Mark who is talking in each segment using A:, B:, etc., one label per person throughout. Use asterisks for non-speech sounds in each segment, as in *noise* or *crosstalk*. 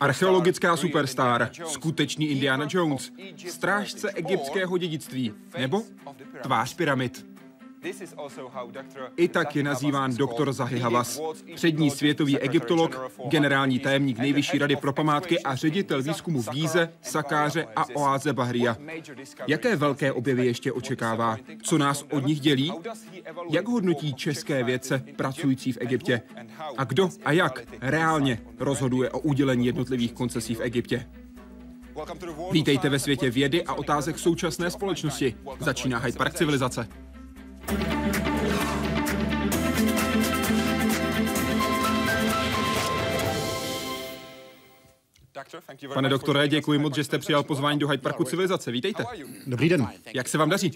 A: Archeologická superstar, skutečný Indiana Jones, strážce egyptského dědictví, nebo tvář pyramid. I tak je nazýván doktor Zahi Hawass, přední světový egyptolog, generální tajemník Nejvyšší rady pro památky a ředitel výzkumu v Gíze, Sakáře a oáze Bahria. Jaké velké objevy ještě očekává? Co nás od nich dělí? Jak hodnotí české vědce pracující v Egyptě? A kdo a jak reálně rozhoduje o udělení jednotlivých koncesí v Egyptě? Vítejte ve světě vědy a otázek současné společnosti. Začíná Hyde Park civilizace. Pane doktore, děkuji moc, že jste přijal pozvání do Hyde Parku civilizace. Vítejte.
B: Dobrý den.
A: Jak se vám daří?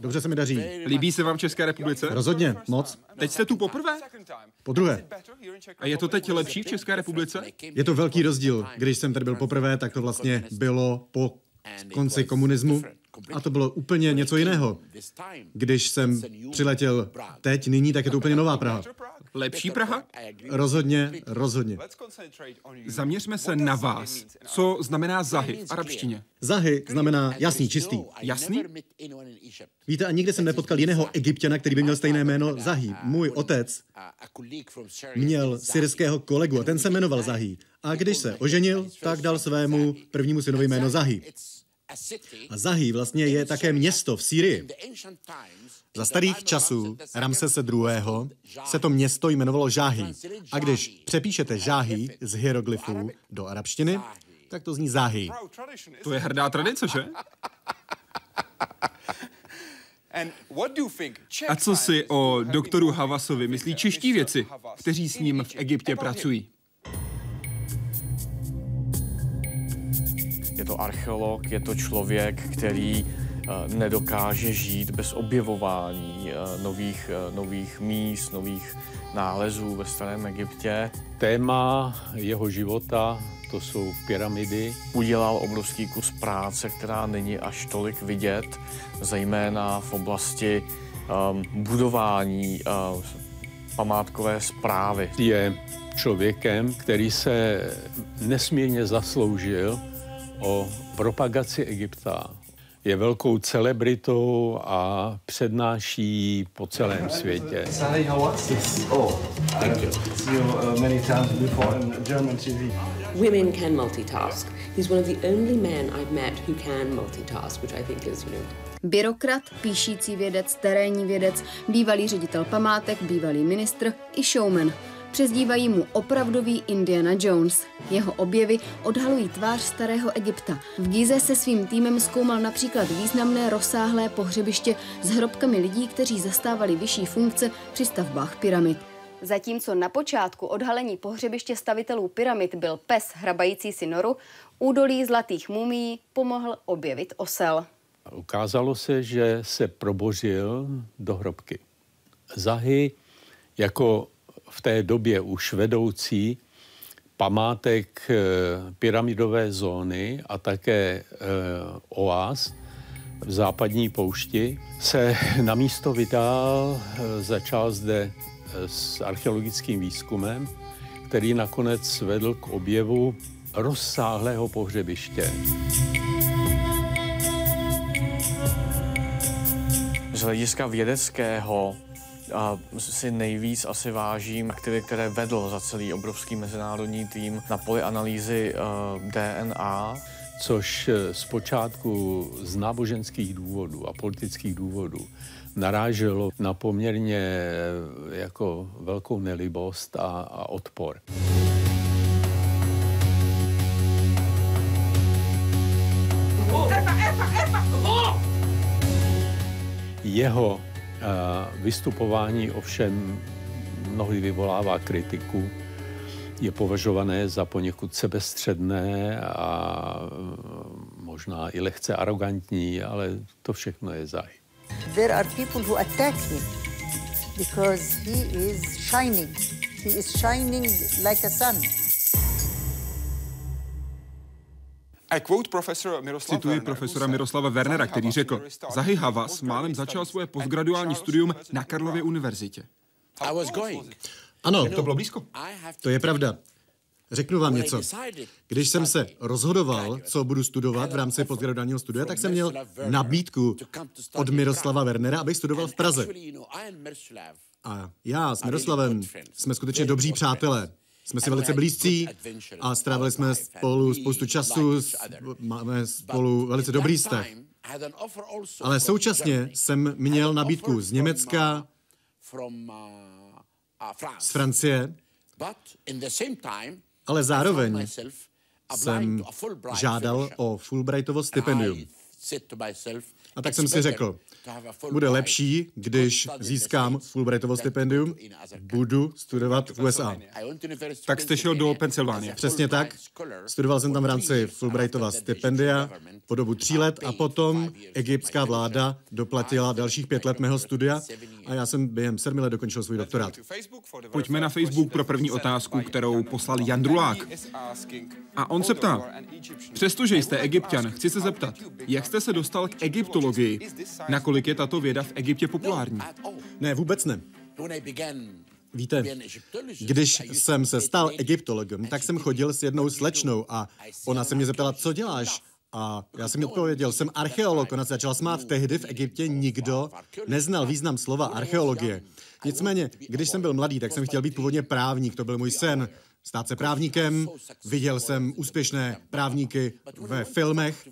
B: Dobře se mi daří.
A: Líbí se vám v České republice?
B: Rozhodně, moc.
A: Teď jste tu poprvé?
B: Po druhé.
A: A je to teď lepší v České republice?
B: Je to velký rozdíl. Když jsem tady byl poprvé, tak to vlastně bylo po konci komunismu a to bylo úplně něco jiného. Když jsem přiletěl teď, nyní, tak je to úplně nová Praha.
A: Lepší Praha?
B: Rozhodně, rozhodně.
A: Zaměřme se na vás. Co znamená zahy v arabštině?
B: Zahy znamená jasný, čistý.
A: Jasný?
B: Víte, a nikdy jsem nepotkal jiného egyptěna, který by měl stejné jméno Zahy. Můj otec měl syrského kolegu a ten se jmenoval Zahy. A když se oženil, tak dal svému prvnímu synovi jméno Zahy. A Zahy vlastně je také město v Sýrii. Za starých časů Ramsese II. se to město jmenovalo Žáhy. A když přepíšete Žáhy z hieroglyfů do arabštiny, tak to zní Záhy.
A: To je hrdá tradice, že? *laughs* A co si o doktoru Havasovi myslí čeští věci, kteří s ním v Egyptě pracují?
C: To archeolog, je to člověk, který eh, nedokáže žít bez objevování eh, nových, eh, nových míst, nových nálezů ve starém Egyptě.
D: Téma jeho života to jsou pyramidy.
C: Udělal obrovský kus práce, která není až tolik vidět, zejména v oblasti um, budování uh, památkové zprávy.
D: Je člověkem, který se nesmírně zasloužil o propagaci Egypta. Je velkou celebritou a přednáší po celém světě.
E: Women can multitask. He's one of the only men I've met who can multitask, which I think is, you know,
F: Byrokrat, píšící vědec, terénní vědec, bývalý ředitel památek, bývalý ministr i showman. Přezdívají mu opravdový Indiana Jones. Jeho objevy odhalují tvář starého Egypta. V Gize se svým týmem zkoumal například významné rozsáhlé pohřebiště s hrobkami lidí, kteří zastávali vyšší funkce při stavbách pyramid. Zatímco na počátku odhalení pohřebiště stavitelů pyramid byl pes hrabající si noru, údolí zlatých mumí pomohl objevit osel.
D: Ukázalo se, že se probořil do hrobky. Zahy jako v té době už vedoucí památek eh, pyramidové zóny a také eh, oáz v západní poušti, se *laughs* na místo vydal, eh, začal zde s archeologickým výzkumem, který nakonec vedl k objevu rozsáhlého pohřebiště.
C: Z hlediska vědeckého a si nejvíc asi vážím aktivity, které vedl za celý obrovský mezinárodní tým na poli analýzy uh, DNA.
D: Což zpočátku z náboženských důvodů a politických důvodů naráželo na poměrně jako velkou nelibost a, a odpor. Jeho Vystupování ovšem mnohdy vyvolává kritiku, je považované za poněkud sebestředné a možná i lehce arrogantní, ale to všechno je zahy.
G: There are people who attack him because he is shining. He is shining like a sun.
A: Cituji profesora Miroslava Wernera, který řekl, Zahy Havas málem začal svoje postgraduální studium na Karlově univerzitě.
B: Ano,
A: to bylo blízko.
B: To je pravda. Řeknu vám něco. Když jsem se rozhodoval, co budu studovat v rámci postgraduálního studia, tak jsem měl nabídku od Miroslava Wernera, abych studoval v Praze. A já s Miroslavem jsme skutečně dobří přátelé. Jsme si velice blízcí a strávili jsme spolu spoustu času, máme spolu velice dobrý vztah. Ale současně jsem měl nabídku z Německa, z Francie, ale zároveň jsem žádal o Fulbrightovo stipendium. A tak jsem si řekl, bude lepší, když získám Fulbrightovo stipendium, budu studovat v USA.
A: Tak jste šel do Pensylvánie.
B: Přesně tak. Studoval jsem tam v rámci Fulbrightova stipendia po dobu tří let a potom egyptská vláda doplatila dalších pět let mého studia a já jsem během sedmi let dokončil svůj doktorát.
A: Pojďme na Facebook pro první otázku, kterou poslal Jan Drulák. A on se ptá, přestože jste egyptian, chci se zeptat, jak jste se dostal k egyptologii? Nakolik je tato věda v Egyptě populární?
B: Ne, vůbec ne. Víte, když jsem se stal egyptologem, tak jsem chodil s jednou slečnou a ona se mě zeptala, co děláš? A já jsem odpověděl, jsem archeolog. Ona se začala smát. Tehdy v Egyptě nikdo neznal význam slova archeologie. Nicméně, když jsem byl mladý, tak jsem chtěl být původně právník. To byl můj sen. Stát se právníkem. Viděl jsem úspěšné právníky ve filmech.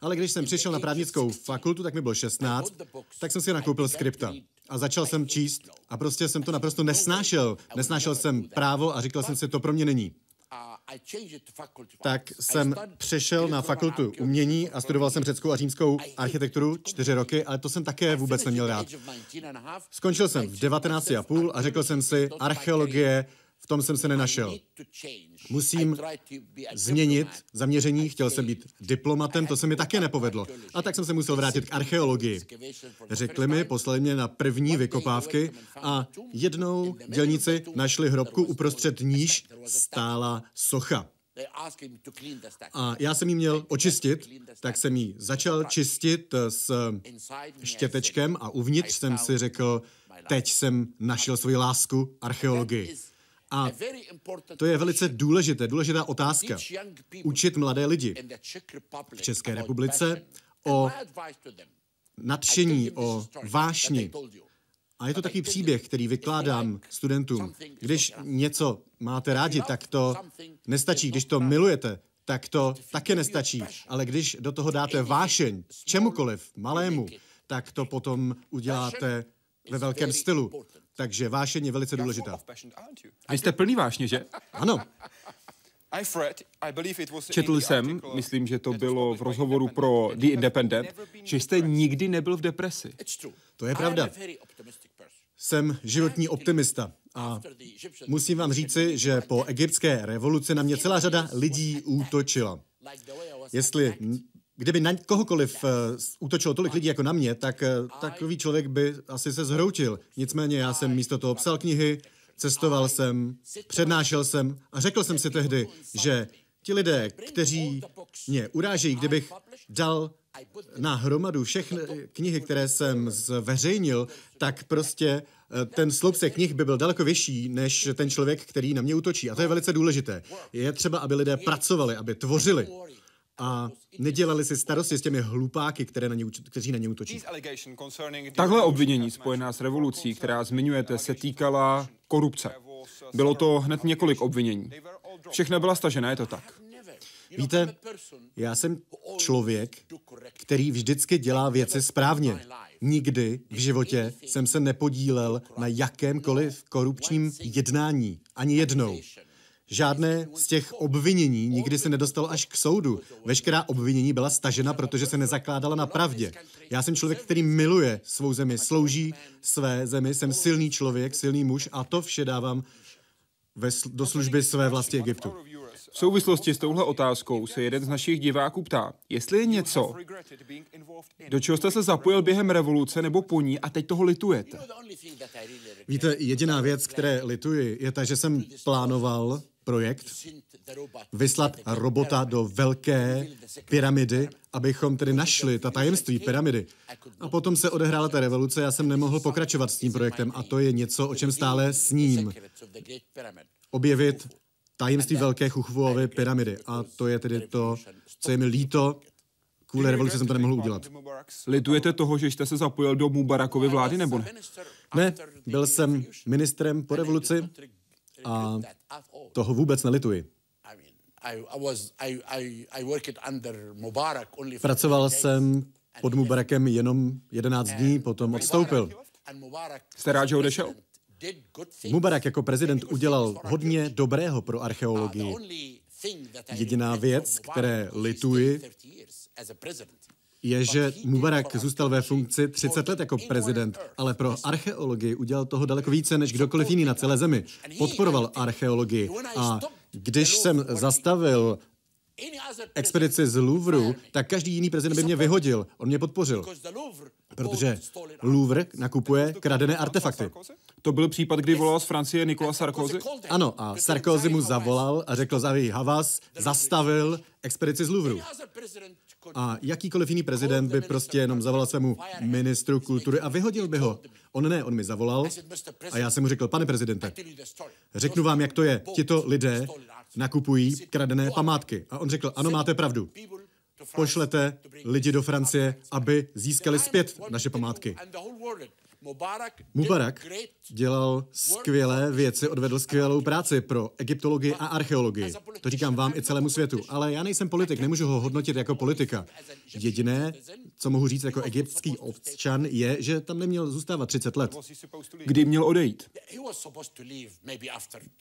B: Ale když jsem přišel na právnickou fakultu, tak mi bylo 16, tak jsem si nakoupil skripta. A začal jsem číst a prostě jsem to naprosto nesnášel. Nesnášel jsem právo a říkal jsem si, to pro mě není tak jsem přešel na fakultu umění a studoval jsem řeckou a římskou architekturu čtyři roky, ale to jsem také vůbec neměl rád. Skončil jsem v 19 a půl a řekl jsem si, archeologie, tom jsem se nenašel. Musím změnit zaměření, chtěl jsem být diplomatem, to se mi také nepovedlo. A tak jsem se musel vrátit k archeologii. Řekli mi, poslali mě na první vykopávky a jednou dělníci našli hrobku uprostřed níž stála socha. A já jsem ji měl očistit, tak jsem ji začal čistit s štětečkem a uvnitř jsem si řekl, teď jsem našel svoji lásku archeologii. A to je velice důležité, důležitá otázka. Učit mladé lidi v České republice o nadšení, o vášni. A je to takový příběh, který vykládám studentům. Když něco máte rádi, tak to nestačí. Když to milujete, tak to také nestačí. Ale když do toho dáte vášeň, čemukoliv, malému, tak to potom uděláte ve velkém stylu. Takže vášeň je velice důležitá.
A: Vy jste plný vášně, že? *laughs*
B: Ano.
A: Četl jsem, myslím, že to bylo v rozhovoru pro The Independent, že jste nikdy nebyl v depresi.
B: To je pravda. Jsem životní optimista a musím vám říci, že po egyptské revoluci na mě celá řada lidí útočila. Jestli kdyby na kohokoliv uh, útočilo tolik lidí jako na mě, tak uh, takový člověk by asi se zhroutil. Nicméně já jsem místo toho psal knihy, cestoval jsem, přednášel jsem a řekl jsem si tehdy, že ti lidé, kteří mě urážejí, kdybych dal na hromadu všechny knihy, které jsem zveřejnil, tak prostě eh, ten sloupce knih by byl daleko vyšší než ten člověk, který na mě útočí. A to je velice důležité. Je třeba, aby lidé pracovali, aby tvořili a nedělali si starosti s těmi hlupáky, které na ně, kteří na ně útočí.
A: Takhle obvinění spojená s revolucí, která zmiňujete, se týkala korupce. Bylo to hned několik obvinění. Všechno byla stažena, je to tak?
B: Víte, já jsem člověk, který vždycky dělá věci správně. Nikdy v životě jsem se nepodílel na jakémkoliv korupčním jednání. Ani jednou. Žádné z těch obvinění nikdy se nedostalo až k soudu. Veškerá obvinění byla stažena, protože se nezakládala na pravdě. Já jsem člověk, který miluje svou zemi, slouží své zemi, jsem silný člověk, silný muž a to vše dávám ve, do služby své vlasti Egyptu.
A: V souvislosti s touhle otázkou se jeden z našich diváků ptá, jestli je něco, do čeho jste se zapojil během revoluce nebo po ní a teď toho litujete.
B: Víte, jediná věc, které lituji, je ta, že jsem plánoval projekt vyslat robota do velké pyramidy, abychom tedy našli ta tajemství pyramidy. A potom se odehrála ta revoluce, já jsem nemohl pokračovat s tím projektem a to je něco, o čem stále sním. Objevit tajemství velké Chuchvuovy pyramidy. A to je tedy to, co je mi líto, kvůli revoluci jsem to nemohl udělat.
A: Litujete toho, že jste se zapojil do Mubarakovy vlády, nebo ne?
B: Ne, byl jsem ministrem po revoluci a toho vůbec nelituji. Pracoval jsem pod Mubarakem jenom 11 dní, potom odstoupil.
A: Jste rád, že odešel?
B: Mubarak jako prezident udělal hodně dobrého pro archeologii. Jediná věc, které lituji, je, že Mubarak zůstal ve funkci 30 let jako prezident, ale pro archeologii udělal toho daleko více než kdokoliv jiný na celé zemi. Podporoval archeologii a když jsem zastavil expedici z Louvru, tak každý jiný prezident by mě vyhodil. On mě podpořil. Protože Louvre nakupuje kradené artefakty.
A: To byl případ, kdy volal z Francie Nikola Sarkozy?
B: Ano, a Sarkozy mu zavolal a řekl, Zavi Havas zastavil expedici z Louvru. A jakýkoliv jiný prezident by prostě jenom zavolal svému ministru kultury a vyhodil by ho. On ne, on mi zavolal a já jsem mu řekl, pane prezidente, řeknu vám, jak to je. Tito lidé nakupují kradené památky. A on řekl, ano, máte pravdu. Pošlete lidi do Francie, aby získali zpět naše památky. Mubarak dělal skvělé věci, odvedl skvělou práci pro egyptologii a archeologii. To říkám vám i celému světu. Ale já nejsem politik, nemůžu ho hodnotit jako politika. Jediné, co mohu říct jako egyptský občan, je, že tam neměl zůstávat 30 let.
A: Kdy měl odejít?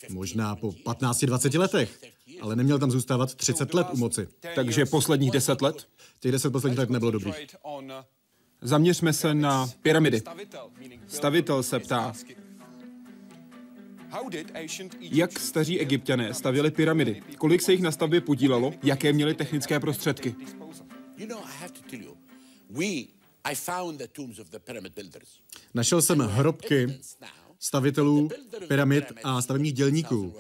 B: Možná po 15-20 letech, ale neměl tam zůstávat 30 let u moci.
A: Takže posledních 10 let?
B: Těch 10 posledních let nebylo dobrý.
A: Zaměřme se na pyramidy. Stavitel se ptá, jak staří egyptiané stavěli pyramidy? Kolik se jich na stavbě podílelo? Jaké měli technické prostředky?
B: Našel jsem hrobky stavitelů pyramid a stavebních dělníků.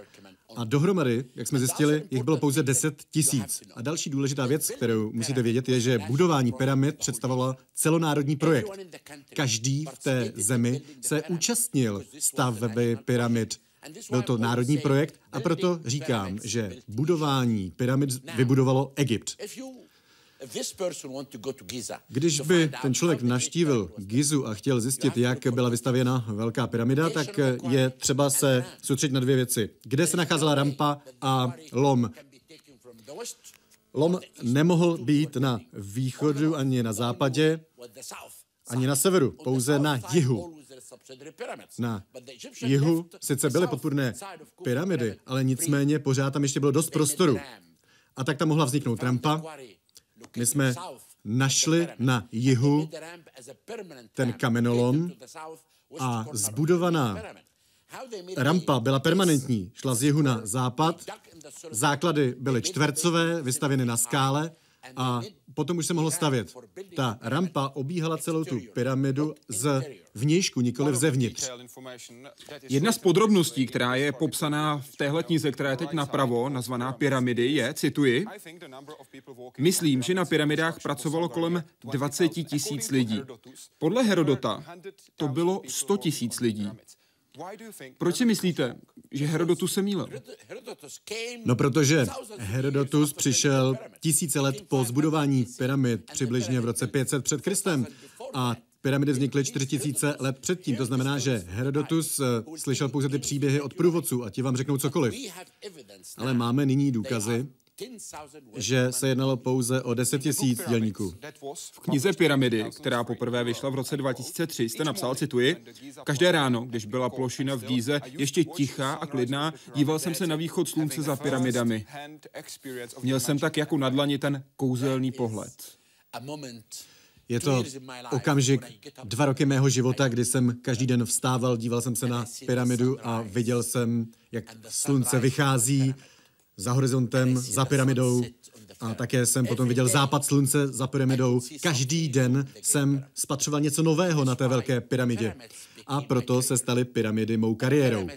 B: A dohromady, jak jsme zjistili, jich bylo pouze 10 tisíc. A další důležitá věc, kterou musíte vědět, je, že budování pyramid představovalo celonárodní projekt. Každý v té zemi se účastnil stavby pyramid. Byl to národní projekt a proto říkám, že budování pyramid vybudovalo Egypt. Když by ten člověk navštívil Gizu a chtěl zjistit, jak byla vystavěna velká pyramida, tak je třeba se soustředit na dvě věci. Kde se nacházela rampa a lom? Lom nemohl být na východu ani na západě, ani na severu, pouze na jihu. Na jihu sice byly podpůrné pyramidy, ale nicméně pořád tam ještě bylo dost prostoru. A tak tam mohla vzniknout rampa, my jsme našli na jihu ten kamenolom a zbudovaná rampa byla permanentní, šla z jihu na západ, základy byly čtvercové, vystavěny na skále a potom už se mohlo stavět. Ta rampa obíhala celou tu pyramidu z vnějšku, nikoli zevnitř.
A: Jedna z podrobností, která je popsaná v téhle knize, která je teď napravo, nazvaná Pyramidy, je, cituji, Myslím, že na pyramidách pracovalo kolem 20 tisíc lidí. Podle Herodota to bylo 100 tisíc lidí. Proč si myslíte, že Herodotus se mýlil?
B: No protože Herodotus přišel tisíce let po zbudování pyramid, přibližně v roce 500 před Kristem. A pyramidy vznikly 4000 let předtím. To znamená, že Herodotus uh, slyšel pouze ty příběhy od průvodců a ti vám řeknou cokoliv. Ale máme nyní důkazy, že se jednalo pouze o 10 tisíc dělníků.
A: V knize Pyramidy, která poprvé vyšla v roce 2003, jste napsal, cituji, Každé ráno, když byla plošina v Gíze ještě tichá a klidná, díval jsem se na východ slunce za pyramidami. Měl jsem tak jako na dlani ten kouzelný pohled.
B: Je to okamžik dva roky mého života, kdy jsem každý den vstával, díval jsem se na pyramidu a viděl jsem, jak slunce vychází za horizontem, za pyramidou. A také jsem potom viděl západ slunce za pyramidou. Každý den jsem spatřoval něco nového na té velké pyramidě. A proto se staly pyramidy mou kariérou.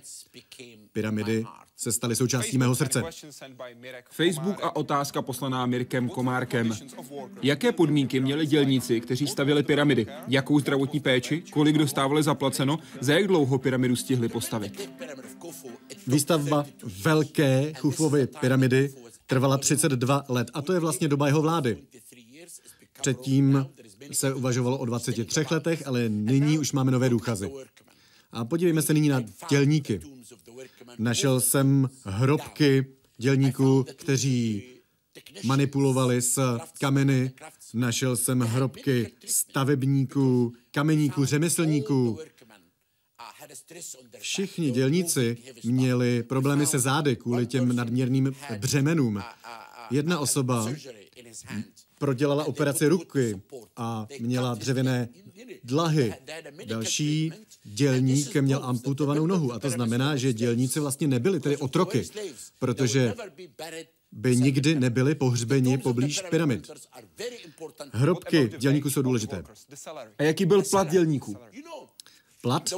B: Pyramidy se staly součástí mého srdce.
A: Facebook a otázka poslaná Mirkem Komárkem. Jaké podmínky měli dělníci, kteří stavili pyramidy? Jakou zdravotní péči? Kolik dostávali zaplaceno? Za jak dlouho pyramidu stihli postavit?
B: Výstavba velké Chufovy pyramidy trvala 32 let a to je vlastně doba jeho vlády. Předtím se uvažovalo o 23 letech, ale nyní už máme nové důkazy. A podívejme se nyní na dělníky. Našel jsem hrobky dělníků, kteří manipulovali s kameny. Našel jsem hrobky stavebníků, kameníků, řemeslníků. Všichni dělníci měli problémy se zády kvůli těm nadměrným břemenům. Jedna osoba prodělala operaci ruky a měla dřevěné dlahy. Další dělník měl amputovanou nohu a to znamená, že dělníci vlastně nebyli tedy otroky, protože by nikdy nebyli pohřbeni poblíž pyramid. Hrobky dělníků jsou důležité.
A: A jaký byl plat dělníků?
B: Plat?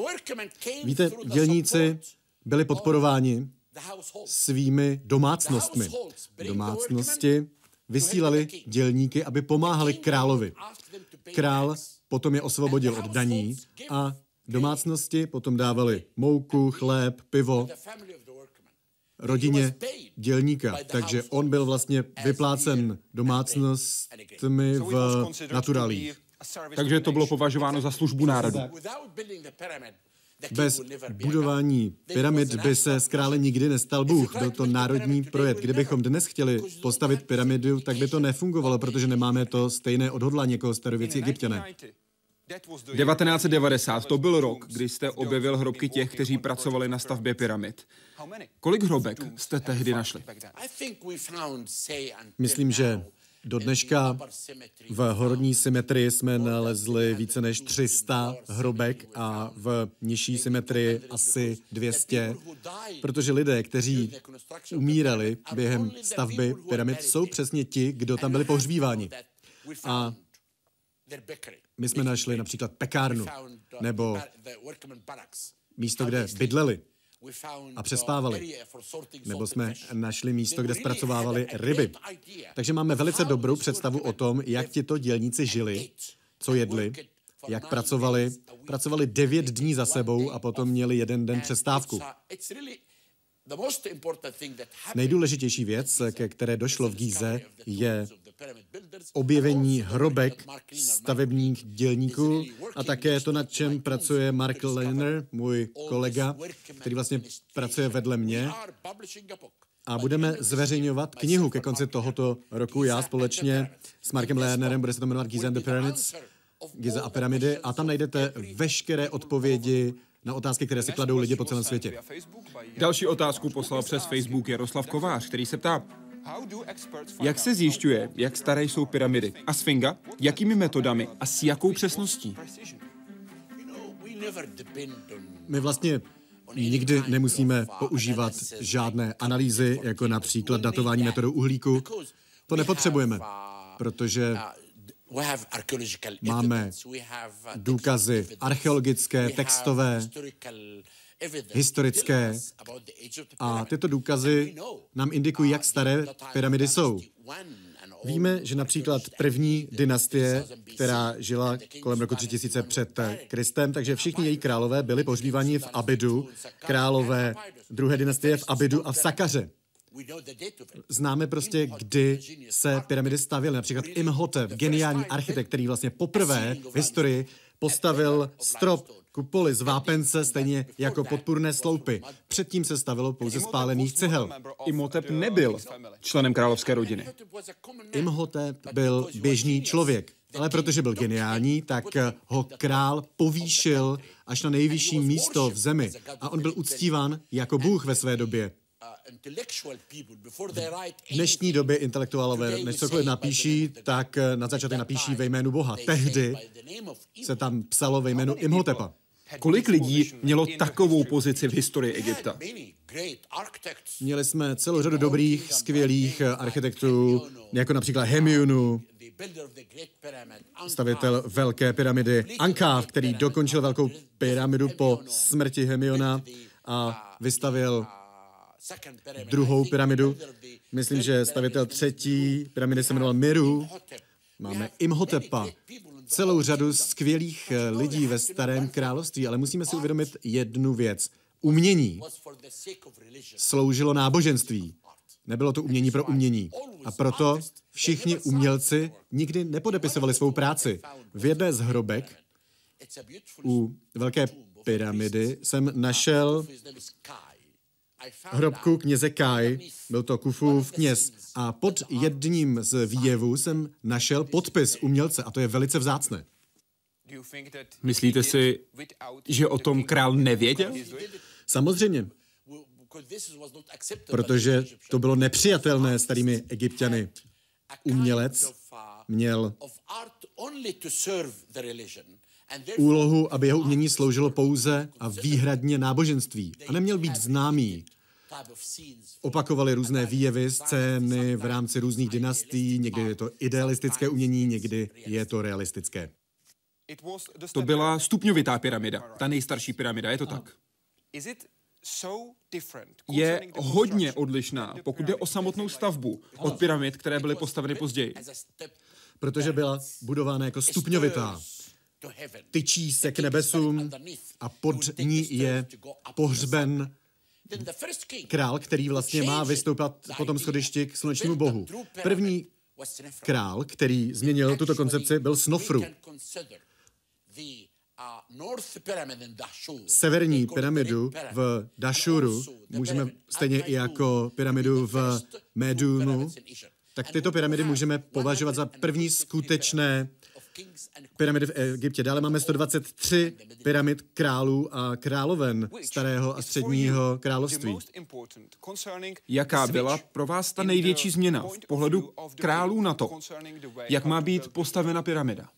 B: Víte, dělníci byli podporováni svými domácnostmi. Domácnosti vysílali dělníky, aby pomáhali královi. Král potom je osvobodil od daní a domácnosti potom dávali mouku, chléb, pivo rodině dělníka. Takže on byl vlastně vyplácen domácnostmi v naturálích.
A: Takže to bylo považováno za službu národu.
B: Bez budování pyramid by se z krále nikdy nestal Bůh. Byl to národní projekt. Kdybychom dnes chtěli postavit pyramidu, tak by to nefungovalo, protože nemáme to stejné odhodlání jako starověcí egyptěné.
A: 1990 to byl rok, kdy jste objevil hrobky těch, kteří pracovali na stavbě pyramid. Kolik hrobek jste tehdy našli?
B: Myslím, že do dneška v horodní symetrii jsme nalezli více než 300 hrobek a v nižší symetrii asi 200, protože lidé, kteří umírali během stavby pyramid, jsou přesně ti, kdo tam byli pohřbíváni. A my jsme našli například pekárnu nebo místo, kde bydleli a přespávali. Nebo jsme našli místo, kde zpracovávali ryby. Takže máme velice dobrou představu o tom, jak tito dělníci žili, co jedli, jak pracovali. Pracovali devět dní za sebou a potom měli jeden den přestávku. Nejdůležitější věc, ke které došlo v Gíze, je objevení hrobek stavebních dělníků a také to, nad čem pracuje Mark Lehner, můj kolega, který vlastně pracuje vedle mě. A budeme zveřejňovat knihu ke konci tohoto roku. Já společně s Markem Lernerem, bude se to jmenovat Giza and the Pyramids, Giza a pyramidy, a tam najdete veškeré odpovědi na otázky, které si kladou lidi po celém světě.
A: Další otázku poslal přes Facebook Jaroslav Kovář, který se ptá, jak se zjišťuje, jak staré jsou pyramidy? A sfinga? Jakými metodami a s jakou přesností?
B: My vlastně nikdy nemusíme používat žádné analýzy, jako například datování metodou uhlíku. To nepotřebujeme, protože máme důkazy archeologické, textové, historické a tyto důkazy nám indikují, jak staré pyramidy jsou. Víme, že například první dynastie, která žila kolem roku 3000 před Kristem, takže všichni její králové byli pohřbíváni v Abidu, králové druhé dynastie v Abidu a v Sakaře. Známe prostě, kdy se pyramidy stavěly. Například Imhotep, geniální architekt, který vlastně poprvé v historii postavil strop kupoly z vápence, stejně jako podpůrné sloupy. Předtím se stavilo pouze z pálených cihel.
A: Imhotep nebyl členem královské rodiny.
B: Imhotep byl běžný člověk, ale protože byl geniální, tak ho král povýšil až na nejvyšší místo v zemi a on byl uctíván jako bůh ve své době. V dnešní době intelektuálové, než cokoliv napíší, tak na začátek napíší ve jménu Boha. Tehdy se tam psalo ve jménu Imhotepa.
A: Kolik lidí mělo takovou pozici v historii Egypta?
B: Měli jsme celou řadu dobrých, skvělých architektů, jako například Hemiunu, stavitel Velké pyramidy, Ankáv, který dokončil Velkou pyramidu po smrti Hemiona a vystavil druhou pyramidu. Myslím, že stavitel třetí pyramidy se jmenoval Miru. Máme Imhotepa, celou řadu skvělých lidí ve starém království, ale musíme si uvědomit jednu věc. umění sloužilo náboženství. Nebylo to umění pro umění. A proto všichni umělci nikdy nepodepisovali svou práci. V jedné z hrobek u velké pyramidy jsem našel hrobku kněze Kai, byl to Kufův kněz, a pod jedním z výjevů jsem našel podpis umělce a to je velice vzácné.
A: Myslíte si, že o tom král nevěděl?
B: Samozřejmě, protože to bylo nepřijatelné starými egyptiany. Umělec měl úlohu, aby jeho umění sloužilo pouze a výhradně náboženství a neměl být známý. Opakovali různé výjevy, scény v rámci různých dynastií, někdy je to idealistické umění, někdy je to realistické.
A: To byla stupňovitá pyramida, ta nejstarší pyramida, je to tak? Je hodně odlišná, pokud jde o samotnou stavbu, od pyramid, které byly postaveny později.
B: Protože byla budována jako stupňovitá. Tyčí se k nebesům a pod ní je pohřben král, který vlastně má vystoupat po tom schodišti k slunečnímu bohu. První král, který změnil tuto koncepci, byl Snofru. Severní pyramidu v Dashuru. Můžeme stejně i jako pyramidu v Medunu, tak tyto pyramidy můžeme považovat za první skutečné pyramidy v Egyptě. Dále máme 123 pyramid králů a královen starého a středního království.
A: Jaká byla pro vás ta největší změna v pohledu králů na to, jak má být postavena pyramida?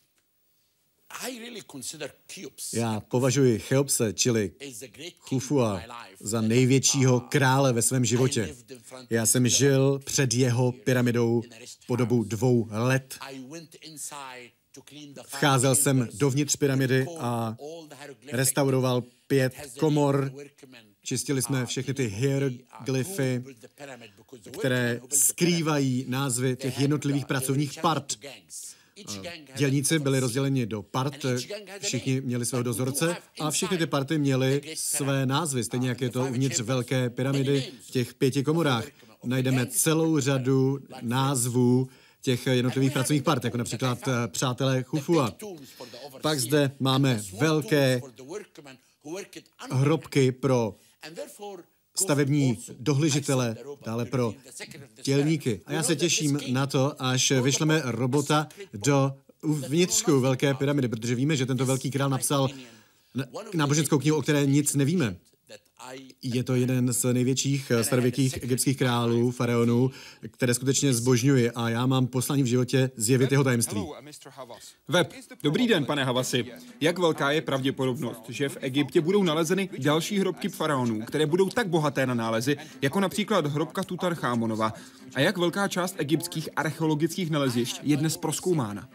B: Já považuji Cheopse, čili Chufua, za největšího krále ve svém životě. Já jsem žil před jeho pyramidou po dobu dvou let. Vcházel jsem dovnitř pyramidy a restauroval pět komor. Čistili jsme všechny ty hieroglyfy, které skrývají názvy těch jednotlivých pracovních part. Dělníci byli rozděleni do part, všichni měli svého dozorce a všechny ty party měly své názvy, stejně jak je to uvnitř velké pyramidy v těch pěti komorách. Najdeme celou řadu názvů těch jednotlivých pracovních part, jako například eh, přátelé Chufua. Pak zde máme velké hrobky pro stavební dohlížitele, dále pro dělníky. A já se těším na to, až vyšleme robota do vnitřku Velké pyramidy, protože víme, že tento velký král napsal náboženskou knihu, o které nic nevíme. Je to jeden z největších starověkých egyptských králů, faraonů, které skutečně zbožňuji a já mám poslání v životě zjevit jeho tajemství.
A: Web, dobrý den, pane Havasi. Jak velká je pravděpodobnost, že v Egyptě budou nalezeny další hrobky faraonů, které budou tak bohaté na nálezy, jako například hrobka Tutarchamonova? A jak velká část egyptských archeologických nalezišť je dnes proskoumána?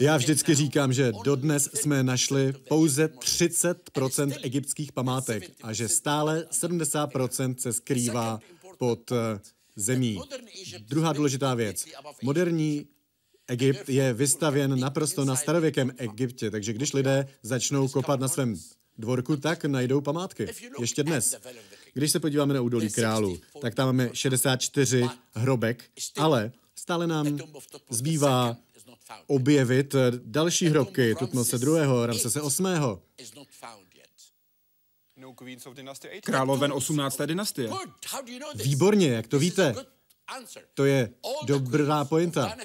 B: Já vždycky říkám, že dodnes jsme našli pouze 30% egyptských památek a že stále 70% se skrývá pod eh, zemí. Druhá důležitá věc. Moderní Egypt je vystavěn naprosto na starověkém Egyptě, takže když lidé začnou kopat na svém dvorku, tak najdou památky. Ještě dnes. Když se podíváme na údolí králu, tak tam máme 64 hrobek, ale stále nám zbývá objevit další hrobky Tutmose II., Ramsese VIII.
A: Královen 18. dynastie.
B: Výborně, jak to víte? To je dobrá pointa.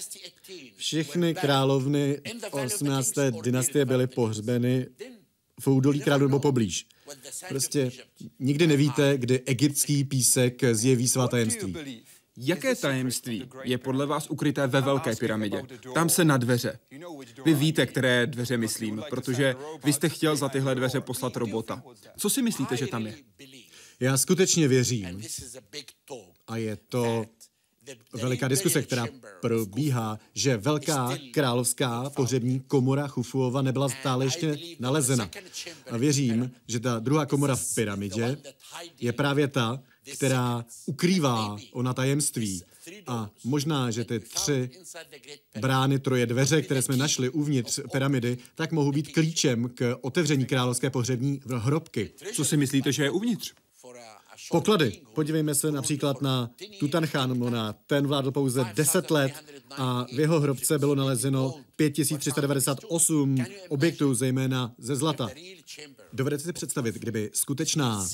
B: Všechny královny 18. dynastie byly pohřbeny v údolí králu nebo poblíž. Prostě nikdy nevíte, kdy egyptský písek zjeví svá tajemství.
A: Jaké tajemství je podle vás ukryté ve Velké pyramidě? Tam se na dveře. Vy víte, které dveře myslím, protože vy jste chtěl za tyhle dveře poslat robota. Co si myslíte, že tam je?
B: Já skutečně věřím, a je to veliká diskuse, která probíhá, že velká královská pohřební komora Chufuova nebyla stále ještě nalezena. A věřím, že ta druhá komora v pyramidě je právě ta, která ukrývá ona tajemství. A možná, že ty tři brány, troje dveře, které jsme našli uvnitř pyramidy, tak mohou být klíčem k otevření královské pohřební hrobky.
A: Co si myslíte, že je uvnitř?
B: Poklady. Podívejme se například na Tutanchamona. Ten vládl pouze 10 let a v jeho hrobce bylo nalezeno 5398 objektů, zejména ze zlata. Dovedete si představit, kdyby skutečná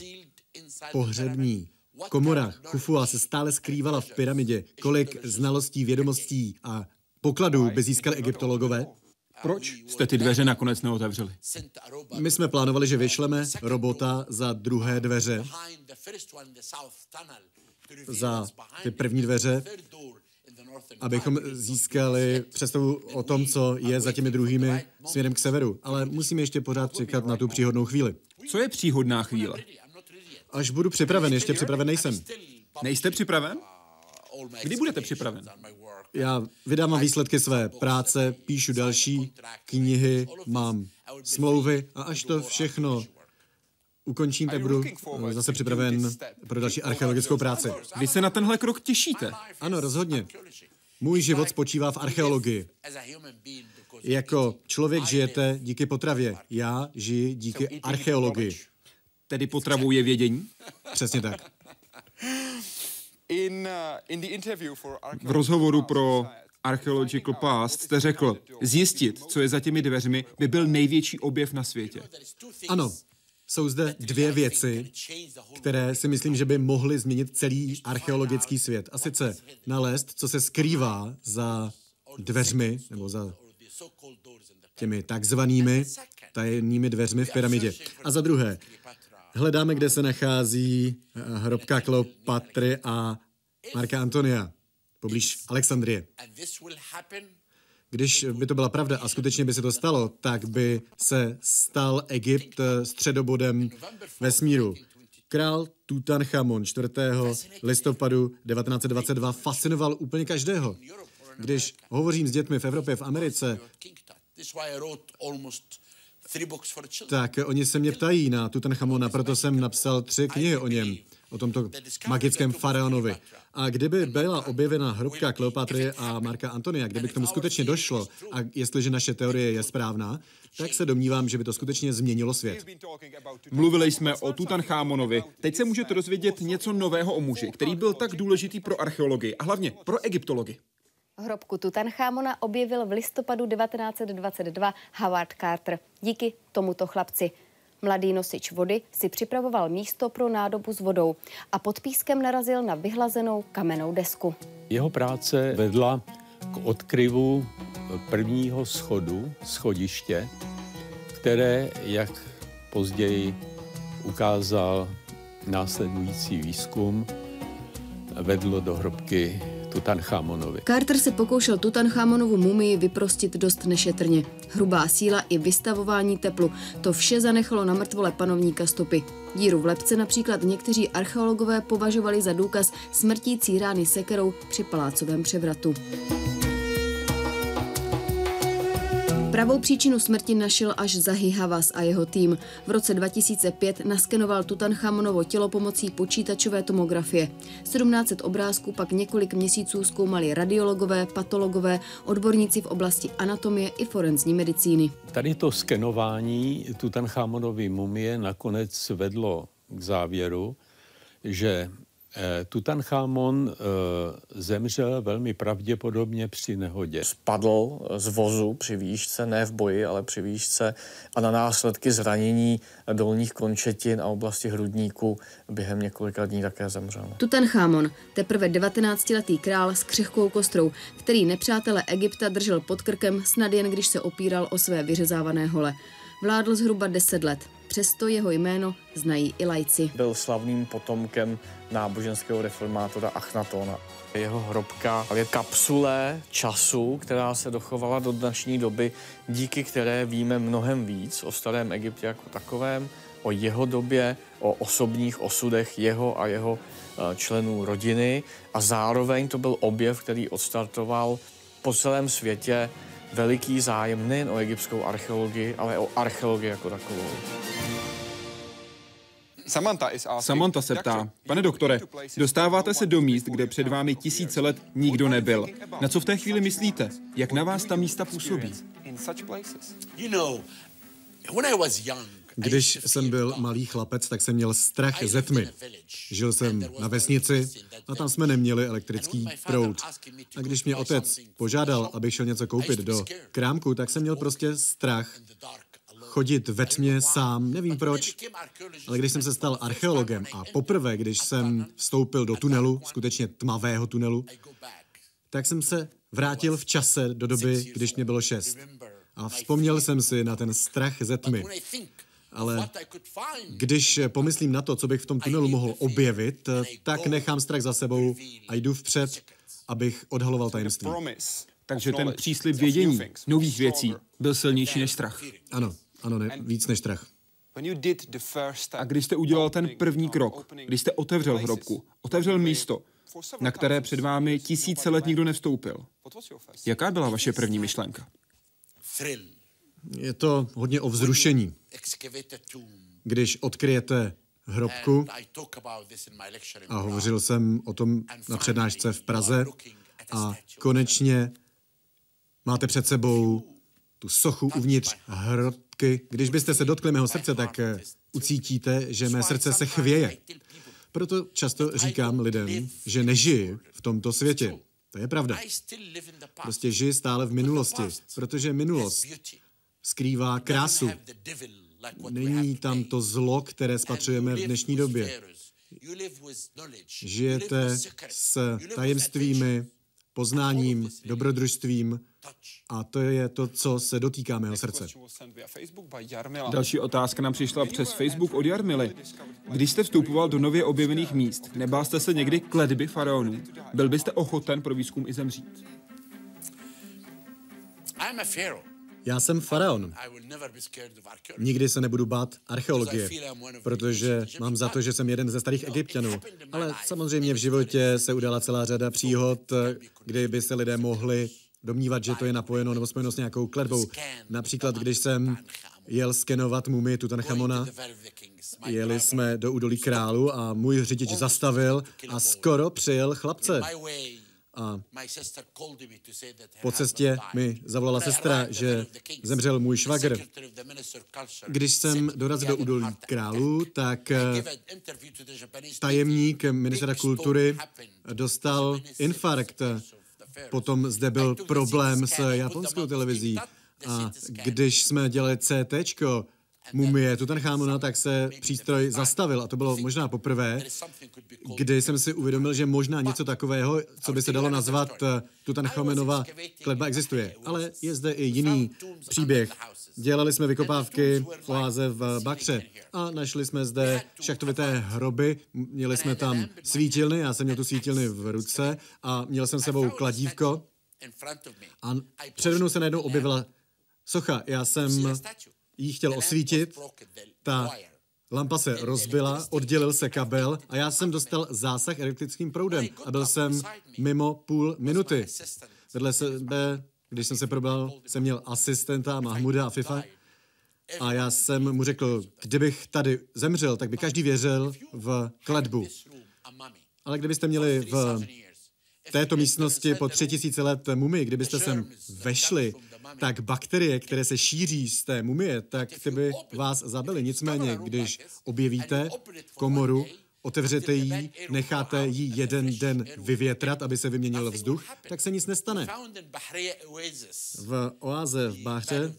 B: pohřební komora Kufua se stále skrývala v pyramidě, kolik znalostí, vědomostí a pokladů by získali egyptologové?
A: Proč jste ty dveře nakonec neotevřeli?
B: My jsme plánovali, že vyšleme robota za druhé dveře, za ty první dveře, abychom získali představu o tom, co je za těmi druhými směrem k severu. Ale musíme ještě pořád čekat na tu příhodnou chvíli.
A: Co je příhodná chvíle?
B: Až budu připraven, ještě připraven nejsem.
A: Nejste připraven? Kdy budete připraven?
B: Já vydávám výsledky své práce, píšu další knihy, mám smlouvy a až to všechno ukončím, tak budu zase připraven pro další archeologickou práci.
A: Vy se na tenhle krok těšíte?
B: Ano, rozhodně. Můj život spočívá v archeologii. Jako člověk žijete díky potravě. Já žiji díky archeologii.
A: Tedy potravou je vědění?
B: Přesně tak.
A: V rozhovoru pro Archaeological Past jste řekl, zjistit, co je za těmi dveřmi, by byl největší objev na světě.
B: Ano, jsou zde dvě věci, které si myslím, že by mohly změnit celý archeologický svět. A sice nalézt, co se skrývá za dveřmi, nebo za těmi takzvanými tajemnými dveřmi v pyramidě. A za druhé, hledáme, kde se nachází hrobka Kleopatry a Marka Antonia, poblíž Alexandrie. Když by to byla pravda a skutečně by se to stalo, tak by se stal Egypt středobodem vesmíru. Král Tutanchamon 4. listopadu 1922 fascinoval úplně každého. Když hovořím s dětmi v Evropě, v Americe, tak oni se mě ptají na Tutanchamona, proto jsem napsal tři knihy o něm, o tomto magickém faraonovi. A kdyby byla objevena hrobka Kleopatry a Marka Antonia, kdyby k tomu skutečně došlo, a jestliže naše teorie je správná, tak se domnívám, že by to skutečně změnilo svět.
A: Mluvili jsme o Tutanchamonovi. Teď se můžete dozvědět něco nového o muži, který byl tak důležitý pro archeologii a hlavně pro egyptologii.
F: Hrobku Tutanchamona objevil v listopadu 1922 Howard Carter. Díky tomuto chlapci. Mladý nosič vody si připravoval místo pro nádobu s vodou a pod pískem narazil na vyhlazenou kamennou desku.
D: Jeho práce vedla k odkryvu prvního schodu, schodiště, které, jak později ukázal následující výzkum, vedlo do hrobky Tutanchamonovi.
F: Carter se pokoušel Tutanchamonovu mumii vyprostit dost nešetrně. Hrubá síla i vystavování teplu, to vše zanechalo na mrtvole panovníka stopy. Díru v lepce například někteří archeologové považovali za důkaz smrtící rány sekerou při palácovém převratu. Pravou příčinu smrti našel až Zahi Havas a jeho tým. V roce 2005 naskenoval Tutanchamonovo tělo pomocí počítačové tomografie. 1700 obrázků pak několik měsíců zkoumali radiologové, patologové, odborníci v oblasti anatomie i forenzní medicíny.
D: Tady to skenování Tutanchamonovy mumie nakonec vedlo k závěru, že Eh, Tutanchamon eh, zemřel velmi pravděpodobně při nehodě.
C: Spadl z vozu při výšce, ne v boji, ale při výšce a na následky zranění dolních končetin a oblasti hrudníku během několika dní také zemřel.
F: Tutanchamon, teprve 19-letý král s křehkou kostrou, který nepřátele Egypta držel pod krkem snad jen když se opíral o své vyřezávané hole. Vládl zhruba 10 let, přesto jeho jméno znají i lajci.
C: Byl slavným potomkem náboženského reformátora Achnatona. Jeho hrobka je kapsule času, která se dochovala do dnešní doby, díky které víme mnohem víc o starém Egyptě jako takovém, o jeho době, o osobních osudech jeho a jeho eh, členů rodiny a zároveň to byl objev, který odstartoval po celém světě veliký zájem nejen o egyptskou archeologii, ale o archeologii jako takovou.
A: Samantha se ptá, pane doktore, dostáváte se do míst, kde před vámi tisíce let nikdo nebyl. Na co v té chvíli myslíte? Jak na vás ta místa působí?
B: Když jsem byl malý chlapec, tak jsem měl strach ze tmy. Žil jsem na vesnici a tam jsme neměli elektrický proud. A když mě otec požádal, abych šel něco koupit do krámku, tak jsem měl prostě strach chodit ve tmě sám, nevím proč, ale když jsem se stal archeologem a poprvé, když jsem vstoupil do tunelu, skutečně tmavého tunelu, tak jsem se vrátil v čase do doby, když mě bylo šest. A vzpomněl jsem si na ten strach ze tmy. Ale když pomyslím na to, co bych v tom tunelu mohl objevit, tak nechám strach za sebou a jdu vpřed, abych odhaloval tajemství.
A: Takže ten příslip vědění, nových věcí, byl silnější než strach.
B: Ano, ano, ne, víc než strach.
A: A když jste udělal ten první krok, když jste otevřel hrobku, otevřel místo, na které před vámi tisíce let nikdo nevstoupil, jaká byla vaše první myšlenka?
B: Je to hodně o vzrušení. Když odkryjete hrobku, a hovořil jsem o tom na přednášce v Praze, a konečně máte před sebou tu sochu uvnitř hrobky. Když byste se dotkli mého srdce, tak eh, ucítíte, že mé srdce se chvěje. Proto často říkám lidem, že nežiji v tomto světě. To je pravda. Prostě žiji stále v minulosti, protože minulost skrývá krásu. Není tam to zlo, které spatřujeme v dnešní době. Žijete s tajemstvími, poznáním, dobrodružstvím a to je to, co se dotýká mého srdce.
A: Další otázka nám přišla přes Facebook od Jarmily. Když jste vstupoval do nově objevených míst, nebál jste se někdy kledby faraonů? Byl byste ochoten pro výzkum i zemřít?
B: Já jsem faraon. Nikdy se nebudu bát archeologie, protože mám za to, že jsem jeden ze starých egyptianů. Ale samozřejmě v životě se udala celá řada příhod, kdy by se lidé mohli domnívat, že to je napojeno nebo spojeno s nějakou kletbou. Například, když jsem jel skenovat mumii Tutanchamona, jeli jsme do údolí králu a můj řidič zastavil a skoro přijel chlapce. A po cestě mi zavolala sestra, že zemřel můj švagr. Když jsem dorazil do údolí králu, tak eh, tajemník ministra kultury dostal infarkt. Potom zde byl problém s japonskou televizí. A když jsme dělali CT, mumie Tutanchamona, tak se přístroj zastavil a to bylo možná poprvé, kdy jsem si uvědomil, že možná něco takového, co by se dalo nazvat eh, Tutanchamonova kletba existuje. Ale je zde i jiný příběh. Dělali jsme vykopávky v oáze v Bakře a našli jsme zde šachtovité hroby, měli jsme tam svítilny, já jsem měl tu svítilny v ruce a měl jsem sebou kladívko a přede mnou se najednou objevila socha. Já jsem jí chtěl osvítit, ta lampa se rozbila, oddělil se kabel a já jsem dostal zásah elektrickým proudem a byl jsem mimo půl minuty. Vedle sebe, když jsem se probral, jsem měl asistenta Mahmuda a FIFA a já jsem mu řekl, kdybych tady zemřel, tak by každý věřil v kletbu. Ale kdybyste měli v této místnosti po tři tisíce let mumy, kdybyste sem vešli, tak bakterie, které se šíří z té mumie, tak ty by vás zabily. Nicméně, když objevíte komoru, otevřete ji, necháte ji jeden den vyvětrat, aby se vyměnil vzduch, tak se nic nestane. V oáze v Báře,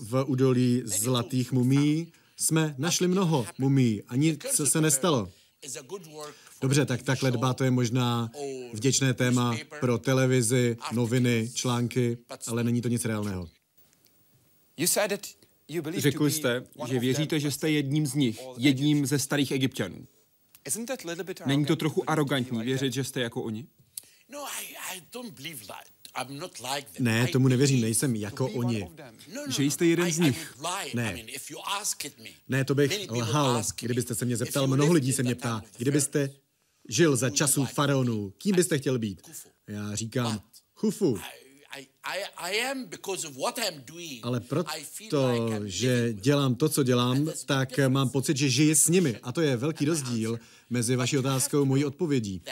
B: v údolí zlatých mumí, jsme našli mnoho mumí a nic se nestalo. Dobře, tak takhle dbá to je možná vděčné téma pro televizi, noviny, články, ale není to nic reálného.
A: Řekl jste, že věříte, že jste jedním z nich, jedním ze starých egyptianů. Není to trochu arrogantní věřit, že jste jako oni?
B: No, ne, tomu nevěřím, nejsem jako oni.
A: No, že jste jeden z nich.
B: Ne. Ne, to bych lhal, kdybyste se mě zeptal. Mnoho lidí se mě ptá, kdybyste žil za časů faraonů, kým byste chtěl být? Já říkám, Chufu. Ale proto, že dělám to, co dělám, tak mám pocit, že žiji s nimi. A to je velký rozdíl mezi vaší otázkou a mojí odpovědí.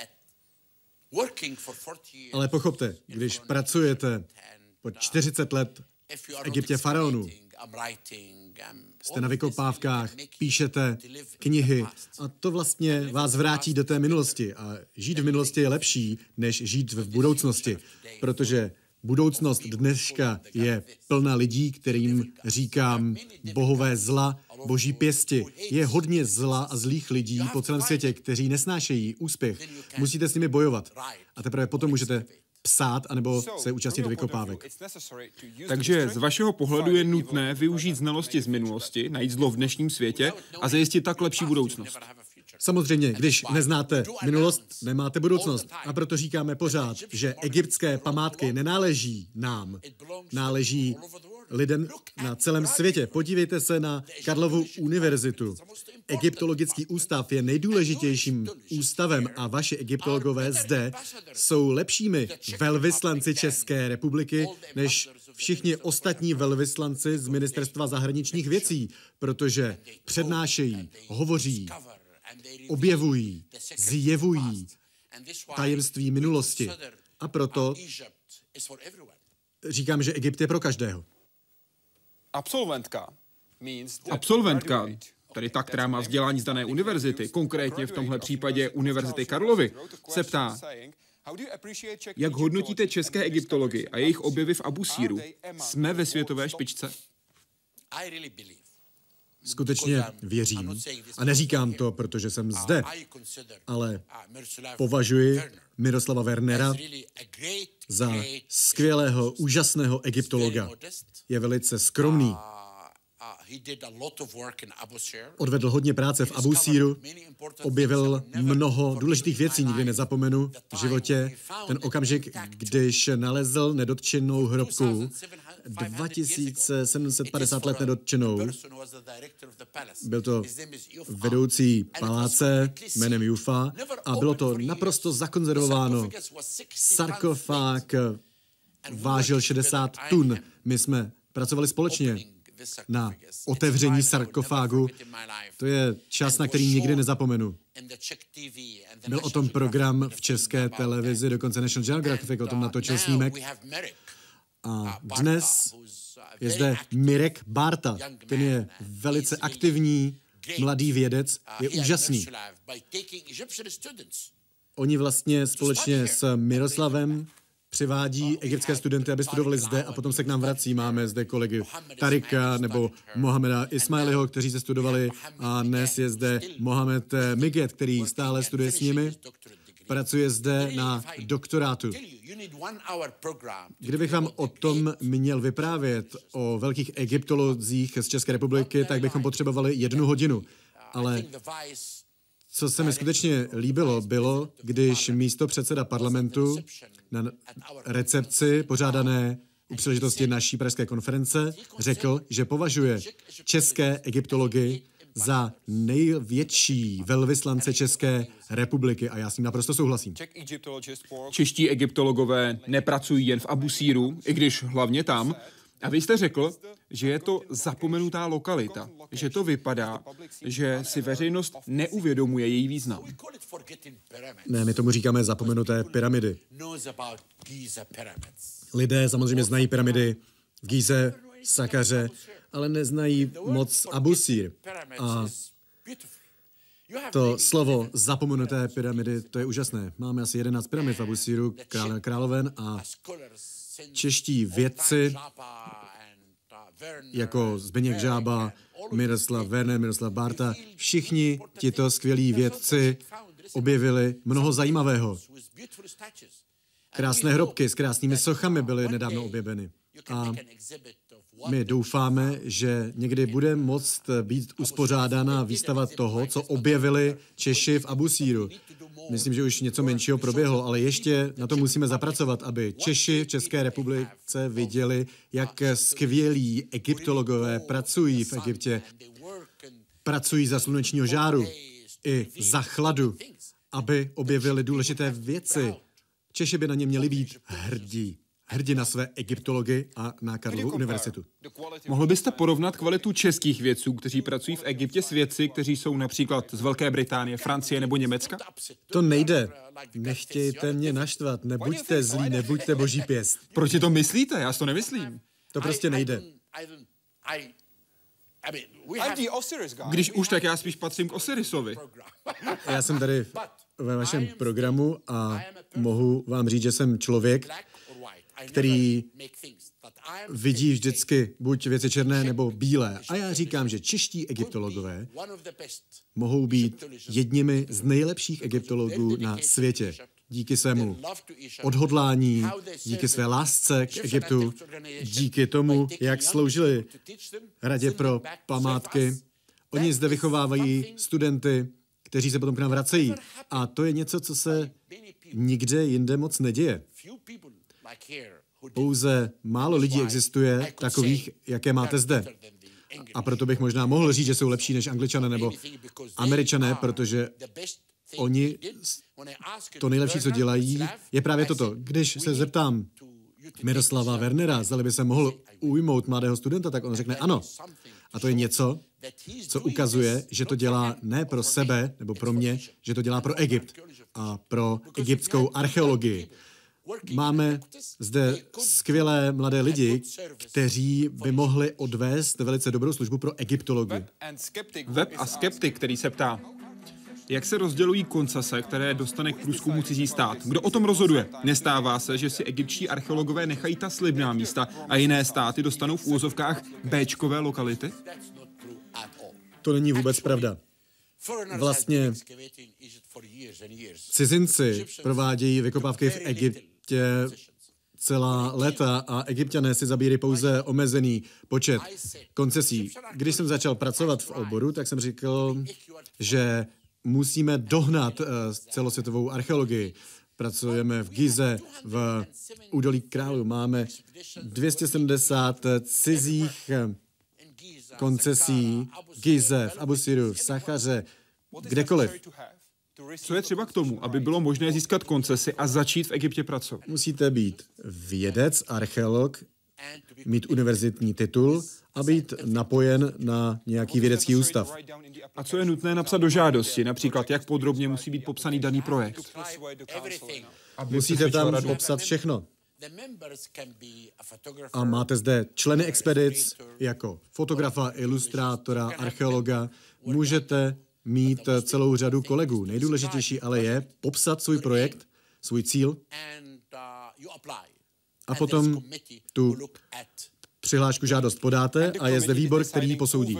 B: Ale pochopte, když pracujete po 40 let v Egyptě faraonu, jste na vykopávkách, píšete knihy a to vlastně vás vrátí do té minulosti. A žít v minulosti je lepší, než žít v budoucnosti, protože budoucnost dneška je plná lidí, kterým říkám bohové zla, boží pěsti. Je hodně zla a zlých lidí po celém světě, kteří nesnášejí úspěch. Musíte s nimi bojovat. A teprve potom můžete psát anebo se účastnit vykopávek.
A: Takže z vašeho pohledu je nutné využít znalosti z minulosti, najít zlo v dnešním světě a zajistit tak lepší budoucnost.
B: Samozřejmě, když neznáte minulost, nemáte budoucnost. A proto říkáme pořád, že egyptské památky nenáleží nám, náleží lidem na celém světě. Podívejte se na Karlovu univerzitu. Egyptologický ústav je nejdůležitějším ústavem a vaši egyptologové zde jsou lepšími velvyslanci České republiky než všichni ostatní velvyslanci z Ministerstva zahraničních věcí, protože přednášejí, hovoří, objevují, zjevují tajemství minulosti. A proto říkám, že Egypt je pro každého.
A: Absolventka. Absolventka, tedy ta, která má vzdělání z dané univerzity, konkrétně v tomhle případě Univerzity Karlovy, se ptá, jak hodnotíte české egyptology a jejich objevy v Abusíru? Jsme ve světové špičce?
B: Skutečně věřím, a neříkám to, protože jsem zde, ale považuji Miroslava Wernera za skvělého, úžasného egyptologa. Je velice skromný. Odvedl hodně práce v Abu Síru, objevil mnoho důležitých věcí, nikdy nezapomenu v životě. Ten okamžik, když nalezl nedotčenou hrobku, 2750 let nedotčenou. Byl to vedoucí paláce jménem Jufa a bylo to naprosto zakonzervováno. Sarkofág vážil 60 tun. My jsme pracovali společně na otevření sarkofágu. To je čas, na který nikdy nezapomenu. Byl o tom program v české televizi, dokonce National Geographic o tom natočil snímek. A dnes je zde Mirek Barta. Ten je velice aktivní, mladý vědec, je úžasný. Oni vlastně společně s Miroslavem přivádí egyptské studenty, aby studovali zde a potom se k nám vrací. Máme zde kolegy Tarika nebo Mohameda Ismailiho, kteří se studovali a dnes je zde Mohamed Miget, který stále studuje s nimi. Pracuje zde na doktorátu. Kdybych vám o tom měl vyprávět, o velkých egyptolozích z České republiky, tak bychom potřebovali jednu hodinu. Ale co se mi skutečně líbilo, bylo, když místo předseda parlamentu na recepci pořádané u příležitosti naší pražské konference řekl, že považuje české egyptology za největší velvyslance České republiky a já s ním naprosto souhlasím.
A: Čeští egyptologové nepracují jen v Abusíru, i když hlavně tam, a vy jste řekl, že je to zapomenutá lokalita, že to vypadá, že si veřejnost neuvědomuje její význam.
B: Ne, my tomu říkáme zapomenuté pyramidy. Lidé samozřejmě znají pyramidy v Gíze, Sakaře, ale neznají moc Abusír. A to slovo zapomenuté pyramidy, to je úžasné. Máme asi 11 pyramid v Abusíru, krále královen a čeští vědci, jako Zbigněk Žába, Miroslav Werner, Miroslav Barta, všichni tito skvělí vědci objevili mnoho zajímavého. Krásné hrobky s krásnými sochami byly nedávno objeveny. A my doufáme, že někdy bude moct být uspořádána výstava toho, co objevili Češi v Abusíru. Myslím, že už něco menšího proběhlo, ale ještě na to musíme zapracovat, aby Češi v České republice viděli, jak skvělí egyptologové pracují v Egyptě. Pracují za slunečního žáru i za chladu, aby objevili důležité věci. Češi by na ně měli být hrdí. Hrdina své egyptology a na Karlovu univerzitu.
A: Mohl byste porovnat kvalitu českých vědců, kteří pracují v Egyptě s vědci, kteří jsou například z Velké Británie, Francie nebo Německa?
B: To nejde. Nechtějte mě naštvat, nebuďte zlí, nebuďte boží pěst.
A: Proč si to myslíte? Já si to nemyslím.
B: To prostě nejde.
A: Když už, tak já spíš patřím k Osirisovi.
B: Já jsem tady ve vašem programu a mohu vám říct, že jsem člověk, který vidí vždycky buď věci černé nebo bílé. A já říkám, že čeští egyptologové mohou být jedněmi z nejlepších egyptologů na světě. Díky svému odhodlání, díky své lásce k Egyptu, díky tomu, jak sloužili Radě pro památky. Oni zde vychovávají studenty, kteří se potom k nám vracejí. A to je něco, co se nikde jinde moc neděje. Pouze málo lidí existuje takových, jaké máte zde. A proto bych možná mohl říct, že jsou lepší než angličané nebo američané, protože oni to nejlepší, co dělají, je právě toto. Když se zeptám Miroslava Wernera, zda by se mohl ujmout mladého studenta, tak on řekne ano. A to je něco, co ukazuje, že to dělá ne pro sebe nebo pro mě, že to dělá pro Egypt a pro egyptskou archeologii. Máme zde skvělé mladé lidi, kteří by mohli odvést velice dobrou službu pro egyptologii.
A: Web a skeptik, který se ptá, jak se rozdělují koncese, které dostane k průzkumu cizí stát? Kdo o tom rozhoduje? Nestává se, že si egyptští archeologové nechají ta slibná místa a jiné státy dostanou v úzovkách Bčkové lokality?
B: To není vůbec pravda. Vlastně cizinci provádějí vykopávky v Egyptě celá léta a egyptiané si zabírají pouze omezený počet koncesí. Když jsem začal pracovat v oboru, tak jsem říkal, že musíme dohnat uh, celosvětovou archeologii. Pracujeme v Gize, v údolí králu. Máme 270 cizích koncesí Gize, v Abu Siru, v Sachaře, kdekoliv.
A: Co je třeba k tomu, aby bylo možné získat koncesy a začít v Egyptě pracovat?
B: Musíte být vědec, archeolog, mít univerzitní titul a být napojen na nějaký vědecký ústav.
A: A co je nutné napsat do žádosti? Například, jak podrobně musí být popsaný daný projekt?
B: Musíte tam popsat všechno. A máte zde členy expedic jako fotografa, ilustrátora, archeologa. Můžete mít celou řadu kolegů. Nejdůležitější ale je popsat svůj projekt, svůj cíl a potom tu přihlášku žádost podáte a je zde výbor, který ji posoudí.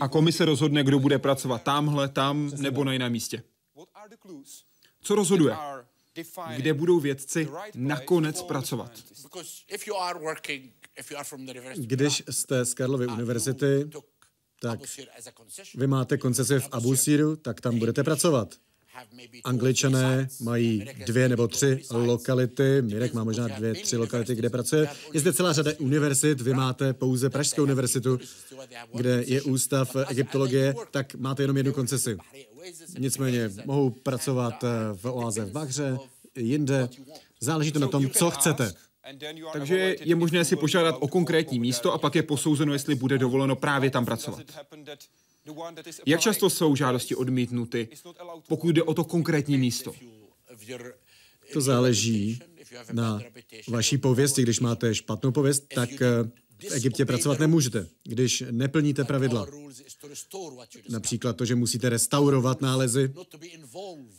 A: A komise rozhodne, kdo bude pracovat tamhle, tam nebo na jiném místě. Co rozhoduje? Kde budou vědci nakonec pracovat?
B: Když jste z Karlovy univerzity, tak vy máte koncesi v Abu Siru, tak tam budete pracovat. Angličané mají dvě nebo tři lokality, Mirek má možná dvě, tři lokality, kde pracuje. Je zde celá řada univerzit, vy máte pouze Pražskou univerzitu, kde je ústav egyptologie, tak máte jenom jednu koncesi. Nicméně mohou pracovat v oáze v Bahře, jinde. Záleží to na tom, co chcete.
A: Takže je možné si požádat o konkrétní místo a pak je posouzeno, jestli bude dovoleno právě tam pracovat. Jak často jsou žádosti odmítnuty, pokud jde o to konkrétní místo?
B: To záleží na vaší pověsti. Když máte špatnou pověst, tak v Egyptě pracovat nemůžete, když neplníte pravidla. Například to, že musíte restaurovat nálezy,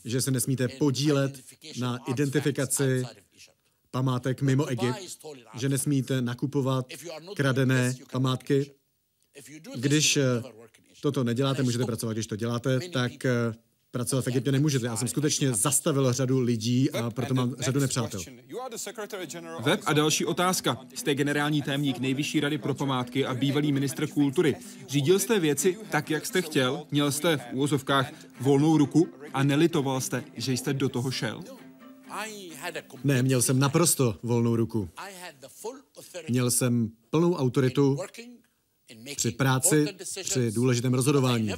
B: že se nesmíte podílet na identifikaci památek mimo Egypt, že nesmíte nakupovat kradené památky. Když toto neděláte, můžete pracovat. Když to děláte, tak eh, pracovat v Egyptě nemůžete. Já jsem skutečně zastavil řadu lidí a proto mám řadu nepřátel.
A: Web a další otázka. Jste generální témník Nejvyšší rady pro památky a bývalý ministr kultury. Řídil jste věci tak, jak jste chtěl? Měl jste v úvozovkách volnou ruku a nelitoval jste, že jste do toho šel?
B: Ne, měl jsem naprosto volnou ruku. Měl jsem plnou autoritu při práci, při důležitém rozhodování.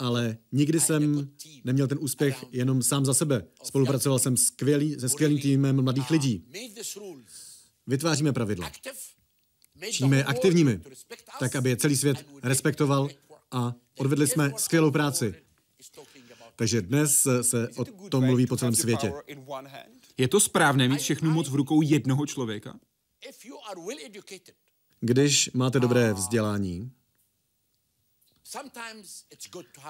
B: Ale nikdy jsem neměl ten úspěch jenom sám za sebe. Spolupracoval jsem skvělý, se skvělým týmem mladých lidí. vytváříme pravidla. Činíme je aktivními, tak aby je celý svět respektoval a odvedli jsme skvělou práci. Takže dnes se o tom mluví po celém světě.
A: Je to správné mít všechnu moc v rukou jednoho člověka?
B: Když máte dobré vzdělání,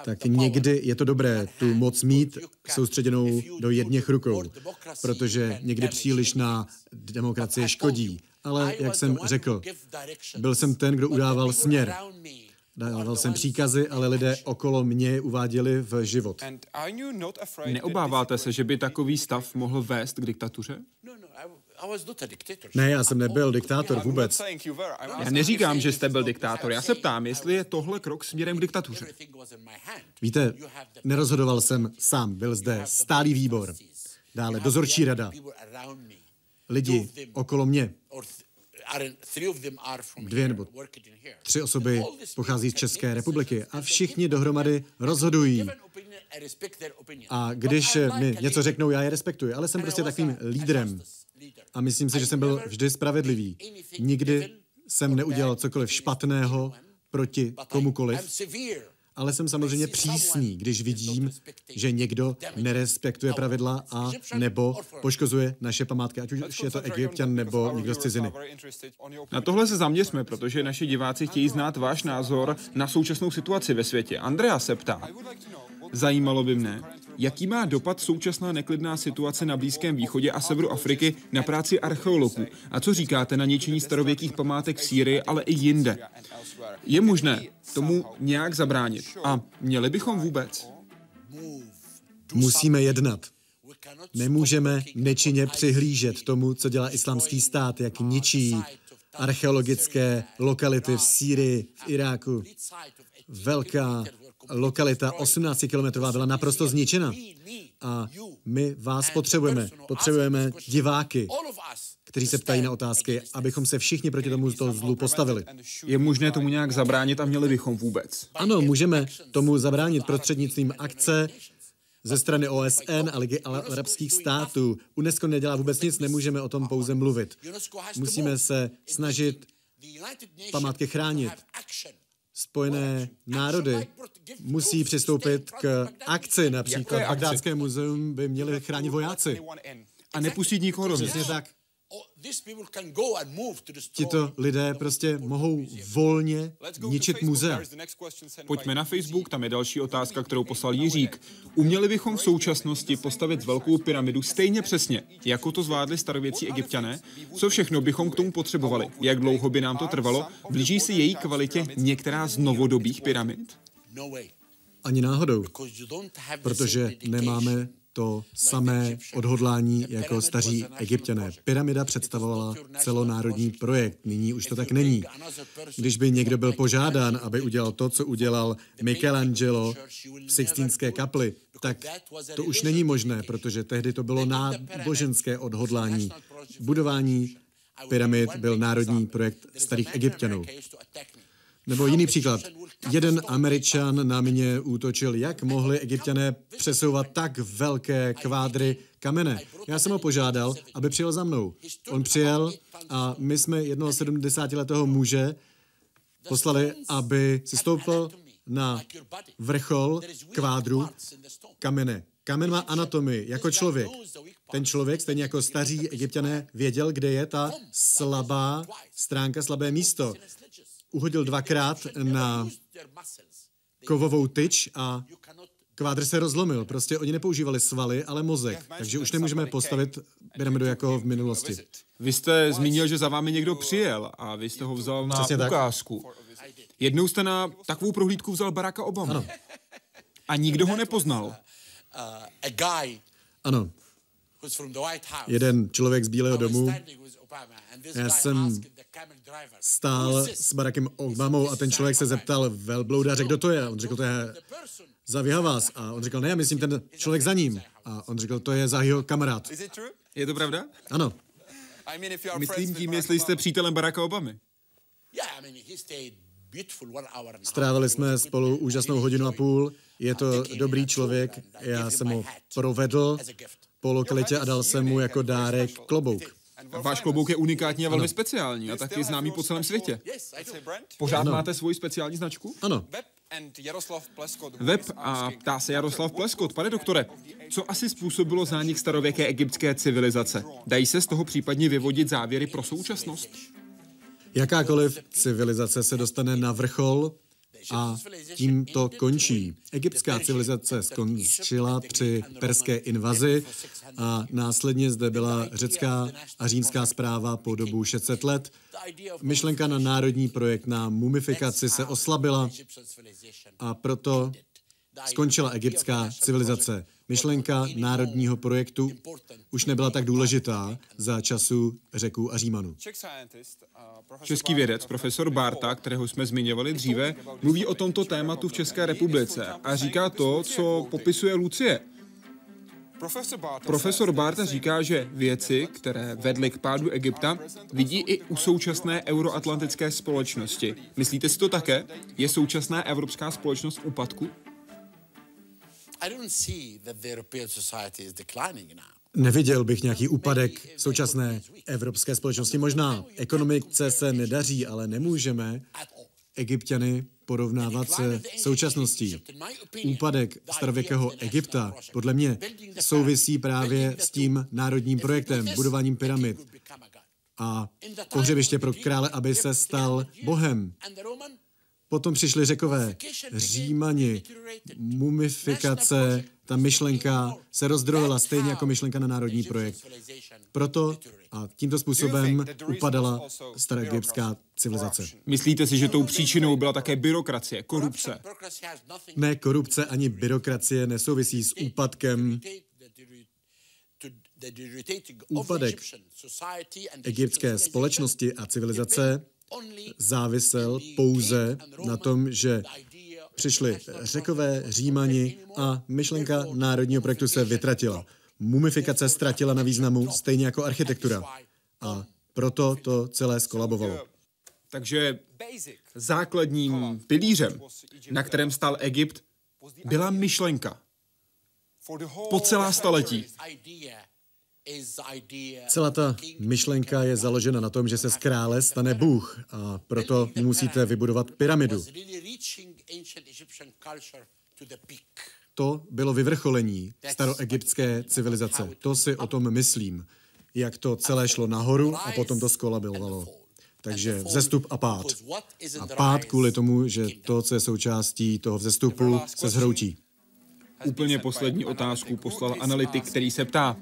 B: tak někdy je to dobré tu moc mít soustředěnou do jedněch rukou, protože někdy příliš na demokracie škodí. Ale, jak jsem řekl, byl jsem ten, kdo udával směr. Dával jsem příkazy, ale lidé okolo mě uváděli v život.
A: Neobáváte se, že by takový stav mohl vést k diktatuře?
B: Ne, já jsem nebyl diktátor vůbec.
A: Já neříkám, že jste byl diktátor. Já se ptám, jestli je tohle krok směrem k diktatuře.
B: Víte, nerozhodoval jsem sám. Byl zde stálý výbor. Dále dozorčí rada. Lidi okolo mě. Dvě nebo tři osoby pochází z České republiky a všichni dohromady rozhodují. A když mi něco řeknou, já je respektuji, ale jsem prostě takovým lídrem. A myslím si, že jsem byl vždy spravedlivý. Nikdy jsem neudělal cokoliv špatného proti komukoliv, ale jsem samozřejmě přísný, když vidím, že někdo nerespektuje pravidla a nebo poškozuje naše památky, ať už je to egyptian nebo někdo z ciziny.
A: Na tohle se zaměřme, protože naši diváci chtějí znát váš názor na současnou situaci ve světě. Andrea se ptá, zajímalo by mne, jaký má dopad současná neklidná situace na Blízkém východě a severu Afriky na práci archeologů a co říkáte na ničení starověkých památek v Sýrii, ale i jinde. Je možné tomu nějak zabránit a měli bychom vůbec?
B: Musíme jednat. Nemůžeme nečinně přihlížet tomu, co dělá islamský stát, jak ničí archeologické lokality v Sýrii, v Iráku. Velká lokalita 18 kilometrová byla naprosto zničena. A my vás potřebujeme. Potřebujeme diváky, kteří se ptají na otázky, abychom se všichni proti tomu toho zlu postavili.
A: Je možné tomu nějak zabránit a měli bychom vůbec?
B: Ano, můžeme tomu zabránit prostřednictvím akce ze strany OSN a Ligy arabských států. UNESCO nedělá vůbec nic, nemůžeme o tom pouze mluvit. Musíme se snažit památky chránit. Spojené národy musí přistoupit k akci. Například Bagdádské muzeum by měli chránit vojáci.
A: A nepustit nikoho do
B: Přesně tak. Tito lidé prostě mohou volně ničit muzea.
A: Pojďme na Facebook, tam je další otázka, kterou poslal Jiřík. Uměli bychom v současnosti postavit velkou pyramidu stejně přesně, jako to zvládli starověcí egyptiané? Co všechno bychom k tomu potřebovali? Jak dlouho by nám to trvalo? Blíží se její kvalitě některá z novodobých pyramid?
B: Ani náhodou, protože nemáme to samé odhodlání jako staří egyptiané. Pyramida představovala celonárodní projekt, nyní už to tak není. Když by někdo byl požádán, aby udělal to, co udělal Michelangelo v Sixtínské kapli, tak to už není možné, protože tehdy to bylo náboženské odhodlání. Budování pyramid byl národní projekt starých egyptianů. Nebo jiný příklad. Jeden američan na mě útočil, jak mohli egyptiané přesouvat tak velké kvádry kamene. Já jsem ho požádal, aby přijel za mnou. On přijel a my jsme jednoho 70-letého muže poslali, aby si stoupil na vrchol kvádru kamene. Kamen má anatomii, jako člověk. Ten člověk, stejně jako staří egyptiané, věděl, kde je ta slabá stránka, slabé místo uhodil dvakrát na kovovou tyč a kvádr se rozlomil. Prostě oni nepoužívali svaly, ale mozek. Takže už nemůžeme postavit pyramidu jako v minulosti.
A: Vy jste zmínil, že za vámi někdo přijel a vy jste ho vzal na
B: Přesně tak.
A: ukázku. Jednou jste na takovou prohlídku vzal Baracka Obama. Ano. A nikdo ho nepoznal.
B: Ano, jeden člověk z Bílého domu. Já jsem stál s Barackem Obamou a ten člověk se zeptal velbloudaře, kdo to je. On řekl, to je Zaviha vás. A on řekl, ne, já myslím ten člověk za ním. A on řekl, to je Zahiho kamarád.
A: Je to pravda?
B: Ano.
A: Myslím tím, jestli jste přítelem Baracka Obamy.
B: Strávili jsme spolu úžasnou hodinu a půl. Je to dobrý člověk. Já jsem ho provedl po lokalitě a dal jsem mu jako dárek klobouk.
A: Váš klobouk je unikátní a velmi speciální a taky známý po celém světě. Pořád
B: Ano.
A: máte svoji speciální značku?
B: Ano,
A: Web a ptá se Jaroslav Pleskot. Pane doktore, co asi způsobilo zánik starověké egyptské civilizace? Dají se z toho případně vyvodit závěry pro současnost?
B: jakákoliv civilizace se dostane na vrchol a tím to končí. Egyptská civilizace skončila při perské invazi a následně zde byla řecká a římská zpráva po dobu 600 let. Myšlenka na národní projekt na mumifikaci se oslabila a proto skončila egyptská civilizace. Myšlenka národního projektu už nebyla tak důležitá za času řeků a římanů.
A: Český vědec, profesor Barta, kterého jsme zmiňovali dříve, mluví o tomto tématu v České republice a říká to, co popisuje Lucie. Profesor Barta říká, že věci, které vedly k pádu Egypta, vidí i u současné euroatlantické společnosti. Myslíte si to také? Je současná evropská společnost v úpadku?
B: Neviděl bych nějaký úpadek současné evropské společnosti. Možná ekonomice se nedaří, ale nemůžeme egyptiany porovnávat se současností. Úpadek starověkého Egypta podle mě souvisí právě s tím národním projektem, budováním pyramid a pohřebiště pro krále, aby se stal bohem. Potom přišli řekové, římani, mumifikace, ta myšlenka se rozdrojila stejně jako myšlenka na národní projekt. Proto a tímto způsobem upadala staroegyptská civilizace.
A: Myslíte si, že tou příčinou byla také byrokracie, korupce?
B: Ne, korupce ani byrokracie nesouvisí s úpadkem Úpadek egyptské společnosti a civilizace závisel pouze na tom, že přišli řekové, římani a myšlenka národního projektu se vytratila. Mumifikace ztratila na významu, stejně jako architektura. A proto to celé skolabovalo.
A: Takže základním pilířem, na kterém stál Egypt, byla myšlenka. Po celá staletí.
B: Celá ta myšlenka je založena na tom, že se z krále stane Bůh a proto musíte vybudovat pyramidu. To bylo vyvrcholení staroegyptské civilizace. To si o tom myslím, jak to celé šlo nahoru a potom to skolabovalo. Takže vzestup a pád. A pád kvůli tomu, že to, co je součástí toho vzestupu, se zhroutí.
A: Úplně poslední otázku poslal analytik, který se ptá,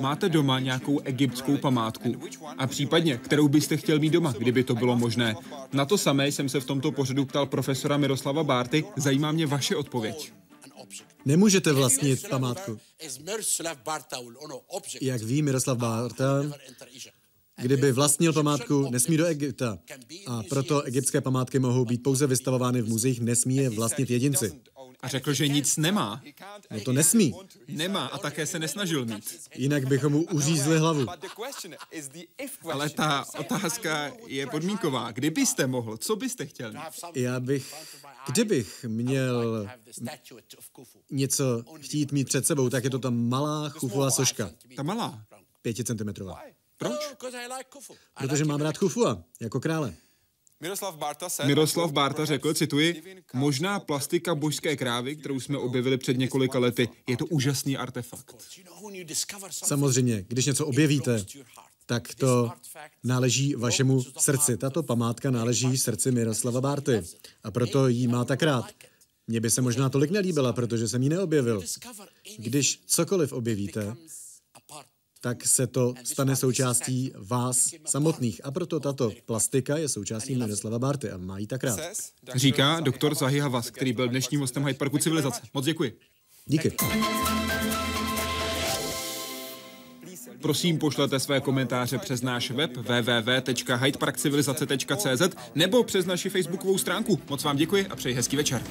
A: máte doma nějakou egyptskou památku a případně, kterou byste chtěl mít doma, kdyby to bylo možné. Na to samé jsem se v tomto pořadu ptal profesora Miroslava Bárty, zajímá mě vaše odpověď.
B: Nemůžete vlastnit památku. Jak ví Miroslav Bárta, kdyby vlastnil památku, nesmí do Egypta. A proto egyptské památky mohou být pouze vystavovány v muzeích, nesmí je vlastnit jedinci.
A: A řekl, že nic nemá.
B: No to nesmí.
A: Nemá a také se nesnažil mít.
B: Jinak bychom mu uřízli hlavu.
A: Ale ta otázka je podmínková. Kdybyste mohl, co byste chtěl mít?
B: Já bych, kdybych měl něco chtít mít před sebou, tak je to ta malá chufová soška.
A: Ta malá.
B: Pěticentimetrová.
A: Proč?
B: Protože mám rád chufua, jako krále.
A: Miroslav Bárta řekl, cituji, možná plastika božské krávy, kterou jsme objevili před několika lety, je to úžasný artefakt.
B: Samozřejmě, když něco objevíte, tak to náleží vašemu srdci. Tato památka náleží srdci Miroslava Bárty a proto jí má tak rád. Mně by se možná tolik nelíbila, protože jsem ji neobjevil. Když cokoliv objevíte, tak se to stane součástí vás samotných. A proto tato plastika je součástí Miroslava Bárty a má ji tak rád.
A: Říká doktor Zahi Havas, který byl dnešním hostem Hyde Parku Civilizace. Moc děkuji.
B: Díky.
A: Prosím, pošlete své komentáře přes náš web www.hydeparkcivilizace.cz nebo přes naši facebookovou stránku. Moc vám děkuji a přeji hezký večer.